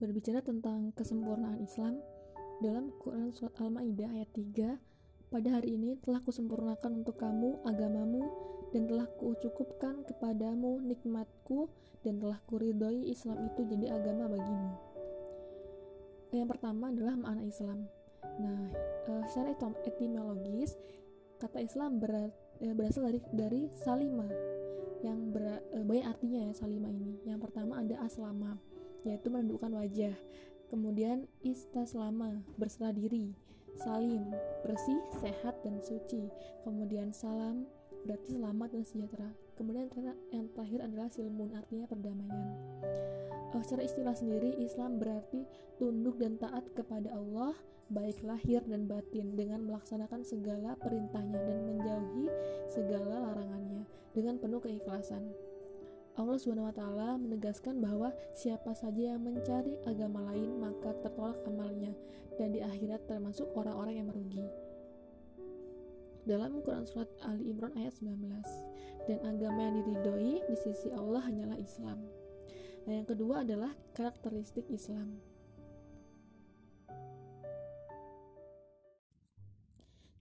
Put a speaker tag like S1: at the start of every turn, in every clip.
S1: berbicara tentang kesempurnaan Islam dalam Quran Surat Al-Ma'idah ayat 3 pada hari ini telah kusempurnakan untuk kamu agamamu dan telah kucukupkan kepadamu nikmatku dan telah kuridhoi Islam itu jadi agama bagimu. Yang pertama adalah makna Islam. Nah uh, secara etimologis kata Islam uh, berasal dari dari salima yang ber, uh, banyak artinya ya salima ini. Yang pertama ada aslama yaitu menundukkan wajah. Kemudian istaslama berserah diri. Salim bersih sehat dan suci. Kemudian salam berarti selamat dan sejahtera. Kemudian yang terakhir adalah silmun artinya perdamaian. Uh, secara istilah sendiri Islam berarti tunduk dan taat kepada Allah baik lahir dan batin dengan melaksanakan segala perintahnya dan menjauhi segala larangannya dengan penuh keikhlasan. Allah SWT menegaskan bahwa siapa saja yang mencari agama lain maka tertolak amalnya dan di akhirat termasuk orang-orang yang merugi. Dalam Quran Surat Ali Imran ayat 19 Dan agama yang diridhoi di sisi Allah hanyalah Islam Nah yang kedua adalah karakteristik Islam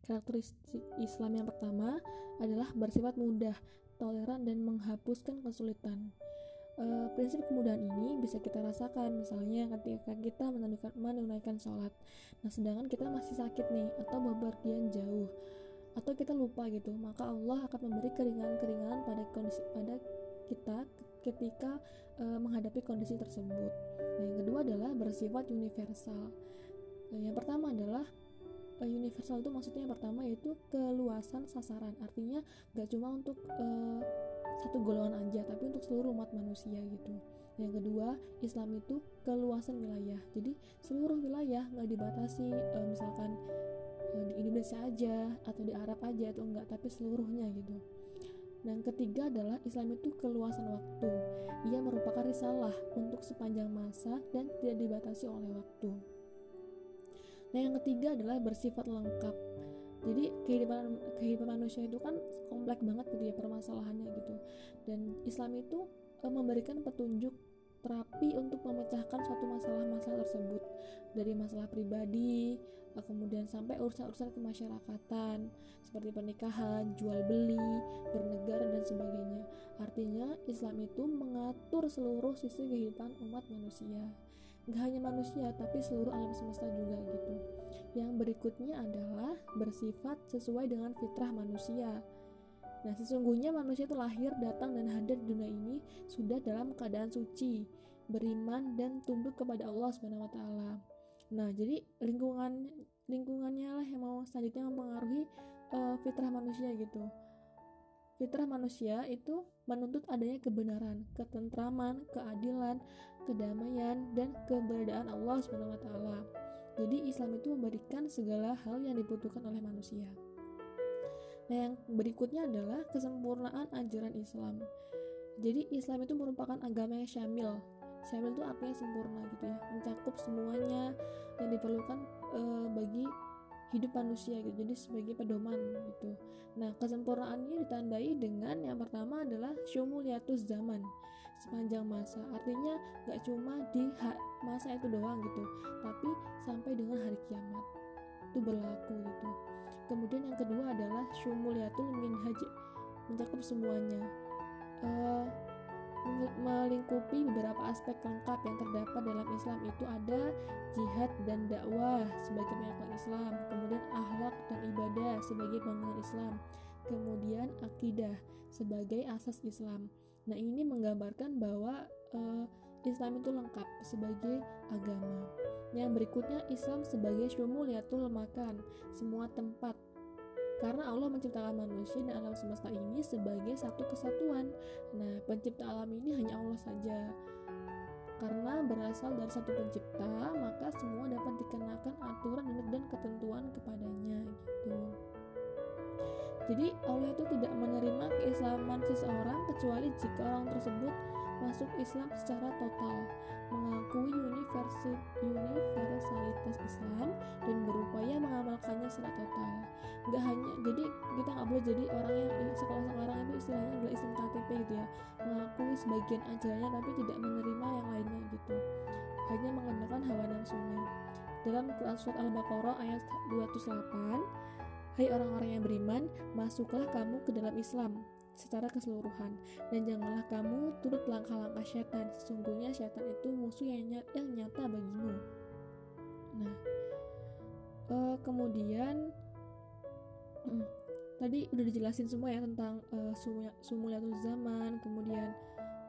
S1: Karakteristik Islam yang pertama adalah bersifat mudah, toleran, dan menghapuskan kesulitan. E, prinsip kemudahan ini bisa kita rasakan misalnya ketika kita menunaikan, menunaikan sholat. Nah, sedangkan kita masih sakit nih atau bepergian jauh atau kita lupa gitu, maka Allah akan memberi keringanan-keringanan pada kondisi pada kita ketika e, menghadapi kondisi tersebut. Nah, yang kedua adalah bersifat universal. Nah, yang pertama adalah universal itu maksudnya yang pertama yaitu keluasan sasaran artinya gak cuma untuk uh, satu golongan aja tapi untuk seluruh umat manusia gitu yang kedua Islam itu keluasan wilayah jadi seluruh wilayah nggak dibatasi uh, misalkan uh, di Indonesia aja atau di Arab aja atau enggak tapi seluruhnya gitu dan ketiga adalah Islam itu keluasan waktu. Ia merupakan risalah untuk sepanjang masa dan tidak dibatasi oleh waktu. Nah yang ketiga adalah bersifat lengkap. Jadi kehidupan kehidupan manusia itu kan kompleks banget gitu ya permasalahannya gitu. Dan Islam itu e, memberikan petunjuk terapi untuk memecahkan suatu masalah-masalah tersebut dari masalah pribadi e, kemudian sampai urusan-urusan kemasyarakatan seperti pernikahan, jual beli, bernegara dan sebagainya. Artinya Islam itu mengatur seluruh sisi kehidupan umat manusia gak hanya manusia tapi seluruh alam semesta juga gitu yang berikutnya adalah bersifat sesuai dengan fitrah manusia Nah, sesungguhnya manusia itu lahir, datang, dan hadir di dunia ini sudah dalam keadaan suci, beriman, dan tunduk kepada Allah Subhanahu wa Ta'ala. Nah, jadi lingkungan lingkungannya lah yang mau selanjutnya mempengaruhi uh, fitrah manusia gitu. Fitrah manusia itu menuntut adanya kebenaran, ketentraman, keadilan, kedamaian, dan keberadaan Allah SWT. Jadi Islam itu memberikan segala hal yang dibutuhkan oleh manusia. Nah, yang berikutnya adalah kesempurnaan ajaran Islam. Jadi Islam itu merupakan agama yang syamil. Syamil itu artinya sempurna gitu ya, mencakup semuanya yang diperlukan e, bagi hidup manusia gitu jadi sebagai pedoman gitu. Nah kesempurnaannya ditandai dengan yang pertama adalah syumuliatus zaman sepanjang masa. Artinya gak cuma di masa itu doang gitu tapi sampai dengan hari kiamat. Itu berlaku gitu. Kemudian yang kedua adalah syumuliatul minhaj mencakup semuanya melingkupi beberapa aspek lengkap yang terdapat dalam Islam itu ada jihad dan dakwah sebagai penyampaian Islam, kemudian akhlak dan ibadah sebagai bangunan Islam, kemudian akidah sebagai asas Islam. Nah ini menggambarkan bahwa uh, Islam itu lengkap sebagai agama. Yang berikutnya Islam sebagai syumuliatul makan, semua tempat karena Allah menciptakan manusia dan alam semesta ini sebagai satu kesatuan. Nah, pencipta alam ini hanya Allah saja. Karena berasal dari satu pencipta, maka semua dapat dikenakan aturan dan ketentuan kepadanya gitu. Jadi Allah itu tidak menerima keislaman seseorang kecuali jika orang tersebut masuk Islam secara total, mengakui universalitas Islam dan berupaya mengamalkannya secara total. Gak hanya jadi kita nggak boleh jadi orang yang sekolah sekarang itu istilahnya adalah Islam KTP gitu ya, mengakui sebagian ajarannya tapi tidak menerima yang lainnya gitu. Hanya mengenal nafsunya. Dalam Quran Surat Al-Baqarah ayat 208, Hai orang-orang yang beriman, masuklah kamu ke dalam Islam secara keseluruhan dan janganlah kamu turut langkah-langkah setan sesungguhnya setan itu musuh yang nyata, yang nyata bagimu nah uh, kemudian hmm, tadi udah dijelasin semua ya tentang uh, sumuliatul zaman kemudian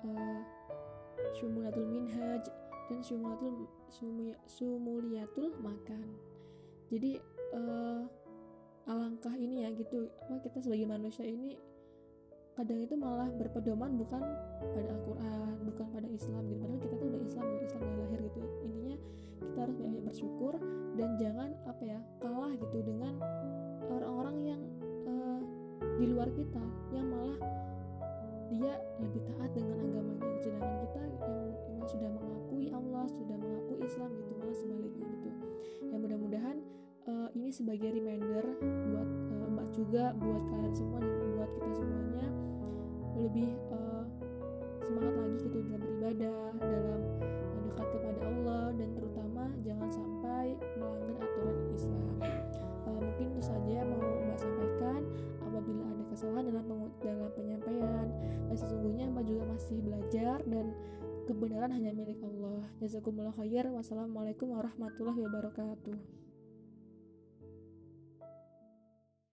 S1: uh, sumuliatul minhaj dan sumuliatul sumuliatul makan. Jadi uh, alangkah ini ya gitu apa kita sebagai manusia ini kadang itu malah berpedoman bukan pada Al-Quran bukan pada Islam gitu. Padahal kita tuh udah Islam ya Islam dari lahir gitu. Intinya kita harus banyak bersyukur dan jangan apa ya kalah gitu dengan orang-orang yang uh, di luar kita yang malah dia lebih taat dengan agamanya. Sedangkan kita yang memang sudah mengakui Allah sudah mengakui Islam gitu malah sebaliknya gitu. Ya mudah-mudahan uh, ini sebagai reminder buat uh, mbak juga buat kalian semua buat kita semuanya lebih uh, semangat lagi gitu dalam beribadah dalam mendekat kepada Allah dan terutama jangan sampai melanggar aturan Islam. Uh, mungkin itu saja yang mau mbak sampaikan apabila ada kesalahan dalam dalam penyampaian. Dan sesungguhnya mbak juga masih belajar dan kebenaran hanya milik Allah. Jazakumullah khair. Wassalamualaikum warahmatullahi wabarakatuh